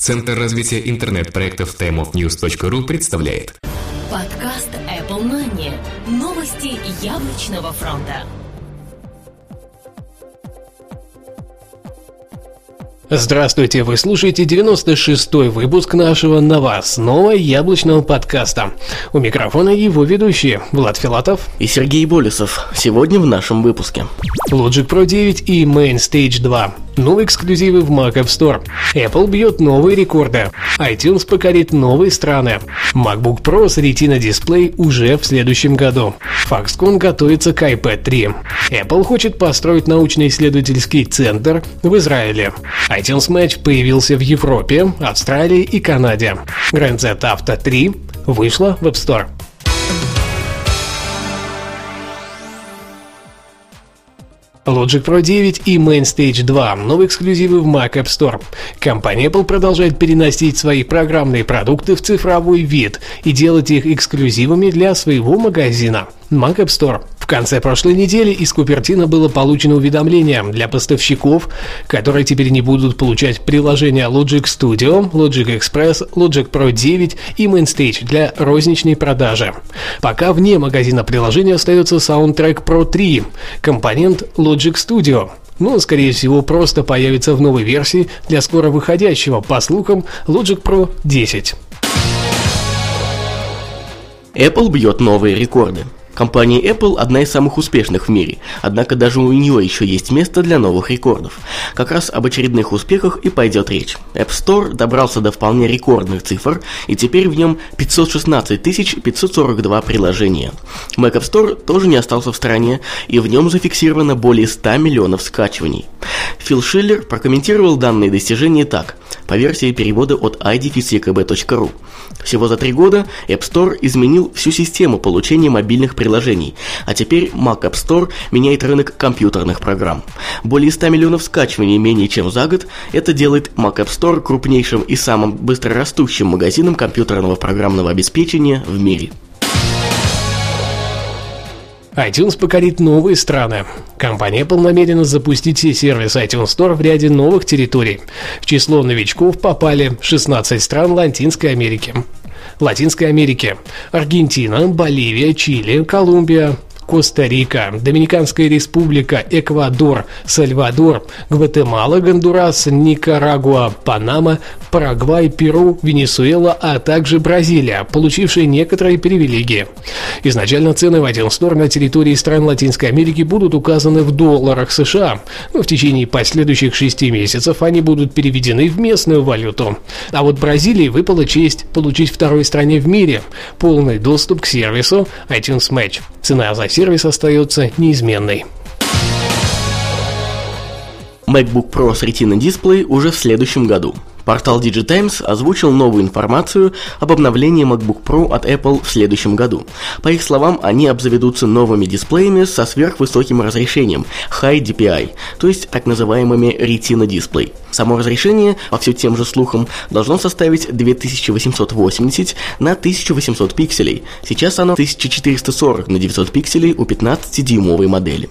Центр развития интернет-проектов timeofnews.ru представляет Подкаст Apple Money. Новости яблочного фронта. Здравствуйте, вы слушаете 96-й выпуск нашего на вас нового яблочного подкаста. У микрофона его ведущие Влад Филатов и Сергей Болесов. Сегодня в нашем выпуске. Logic Pro 9 и Main Stage 2. Новые эксклюзивы в Mac App Store. Apple бьет новые рекорды. iTunes покорит новые страны. MacBook Pro с Retina дисплей уже в следующем году. Foxconn готовится к iPad 3. Apple хочет построить научно-исследовательский центр в Израиле. iTunes Match появился в Европе, Австралии и Канаде. Grand Z Auto 3 вышла в App Store. Logic Pro 9 и Main Stage 2 – новые эксклюзивы в Mac App Store. Компания Apple продолжает переносить свои программные продукты в цифровой вид и делать их эксклюзивами для своего магазина. Mac App Store конце прошлой недели из Купертина было получено уведомление для поставщиков, которые теперь не будут получать приложения Logic Studio, Logic Express, Logic Pro 9 и Mainstage для розничной продажи. Пока вне магазина приложения остается Soundtrack Pro 3, компонент Logic Studio, но, скорее всего, просто появится в новой версии для скоро выходящего, по слухам, Logic Pro 10. Apple бьет новые рекорды. Компания Apple одна из самых успешных в мире, однако даже у нее еще есть место для новых рекордов. Как раз об очередных успехах и пойдет речь. App Store добрался до вполне рекордных цифр, и теперь в нем 516 542 приложения. Mac App Store тоже не остался в стороне, и в нем зафиксировано более 100 миллионов скачиваний. Фил Шиллер прокомментировал данные достижения так, по версии перевода от idefisекb.ru. Всего за три года App Store изменил всю систему получения мобильных приложений, а теперь Mac App Store меняет рынок компьютерных программ. Более 100 миллионов скачиваний менее чем за год, это делает Mac App Store крупнейшим и самым быстрорастущим магазином компьютерного программного обеспечения в мире iTunes покорит новые страны. Компания Apple намерена запустить сервис iTunes Store в ряде новых территорий. В число новичков попали 16 стран Латинской Америки. Латинской Америки. Аргентина, Боливия, Чили, Колумбия, Коста-Рика, Доминиканская республика, Эквадор, Сальвадор, Гватемала, Гондурас, Никарагуа, Панама, Парагвай, Перу, Венесуэла, а также Бразилия, получившие некоторые привилегии. Изначально цены в один Store на территории стран Латинской Америки будут указаны в долларах США, но в течение последующих шести месяцев они будут переведены в местную валюту. А вот Бразилии выпала честь получить второй стране в мире полный доступ к сервису iTunes Match. Цена за сервис сервис остается неизменной. MacBook Pro с Retina дисплей уже в следующем году. Портал DigiTimes озвучил новую информацию об обновлении MacBook Pro от Apple в следующем году. По их словам, они обзаведутся новыми дисплеями со сверхвысоким разрешением High DPI, то есть так называемыми Retina дисплей. Само разрешение, по все тем же слухам, должно составить 2880 на 1800 пикселей. Сейчас оно 1440 на 900 пикселей у 15-дюймовой модели.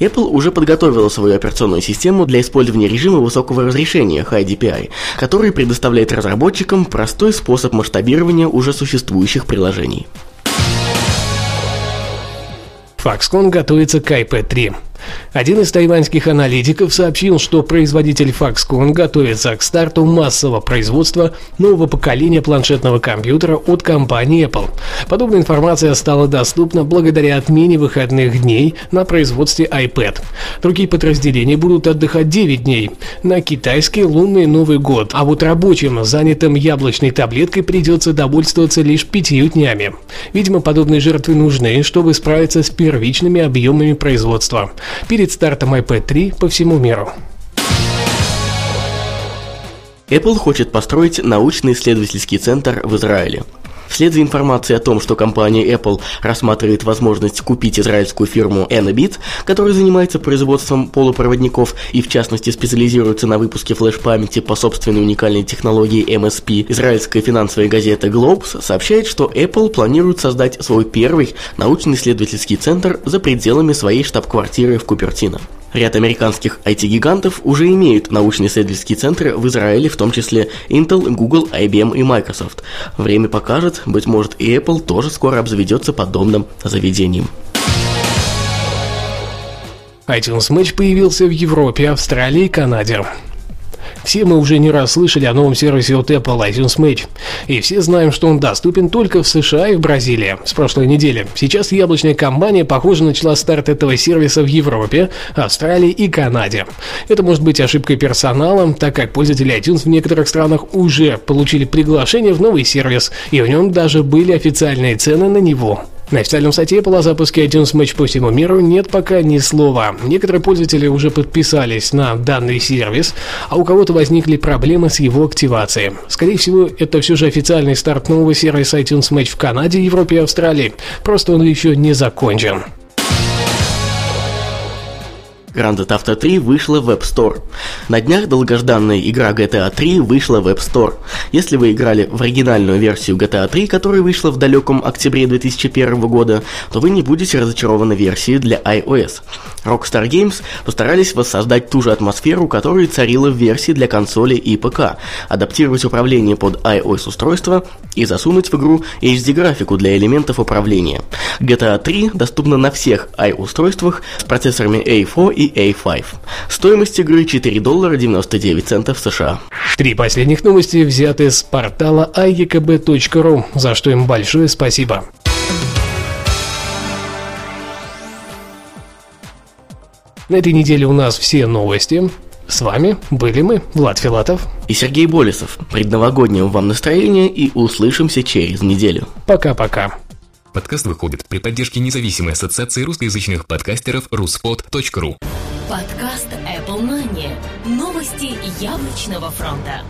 Apple уже подготовила свою операционную систему для использования режима высокого разрешения High DPI, который предоставляет разработчикам простой способ масштабирования уже существующих приложений. Foxconn готовится к iPad 3. Один из тайваньских аналитиков сообщил, что производитель Foxconn готовится к старту массового производства нового поколения планшетного компьютера от компании Apple. Подобная информация стала доступна благодаря отмене выходных дней на производстве iPad. Другие подразделения будут отдыхать 9 дней на китайский лунный Новый год, а вот рабочим, занятым яблочной таблеткой, придется довольствоваться лишь пятью днями. Видимо, подобные жертвы нужны, чтобы справиться с первичными объемами производства перед стартом iPad 3 по всему миру. Apple хочет построить научно-исследовательский центр в Израиле. Вслед за информацией о том, что компания Apple рассматривает возможность купить израильскую фирму Enabit, которая занимается производством полупроводников и в частности специализируется на выпуске флеш-памяти по собственной уникальной технологии MSP, израильская финансовая газета Globes сообщает, что Apple планирует создать свой первый научно-исследовательский центр за пределами своей штаб-квартиры в Купертино. Ряд американских IT-гигантов уже имеют научно-исследовательские центры в Израиле, в том числе Intel, Google, IBM и Microsoft. Время покажет, быть может и Apple тоже скоро обзаведется подобным заведением. iTunes Match появился в Европе, Австралии и Канаде. Все мы уже не раз слышали о новом сервисе от Apple iTunes Match. И все знаем, что он доступен только в США и в Бразилии с прошлой недели. Сейчас яблочная компания, похоже, начала старт этого сервиса в Европе, Австралии и Канаде. Это может быть ошибкой персонала, так как пользователи iTunes в некоторых странах уже получили приглашение в новый сервис, и в нем даже были официальные цены на него. На официальном сайте Apple о запуске iTunes Match по всему миру нет пока ни слова. Некоторые пользователи уже подписались на данный сервис, а у кого-то возникли проблемы с его активацией. Скорее всего, это все же официальный старт нового сервиса iTunes Match в Канаде, Европе и Австралии. Просто он еще не закончен. Grand Theft Auto 3 вышла в App Store. На днях долгожданная игра GTA 3 вышла в App Store. Если вы играли в оригинальную версию GTA 3, которая вышла в далеком октябре 2001 года, то вы не будете разочарованы версией для iOS. Rockstar Games постарались воссоздать ту же атмосферу, которая царила в версии для консоли и ПК, адаптировать управление под iOS-устройство и засунуть в игру HD-графику для элементов управления. GTA 3 доступна на всех i-устройствах с процессорами A4 и A5. Стоимость игры 4 доллара 99 центов США. Три последних новости взяты с портала iekb.ru, за что им большое спасибо. На этой неделе у нас все новости. С вами были мы, Влад Филатов и Сергей Болесов. Предновогоднего вам настроения и услышимся через неделю. Пока-пока. Подкаст выходит при поддержке независимой ассоциации русскоязычных подкастеров ruspod.ru Подкаст Apple Money. Новости яблочного фронта.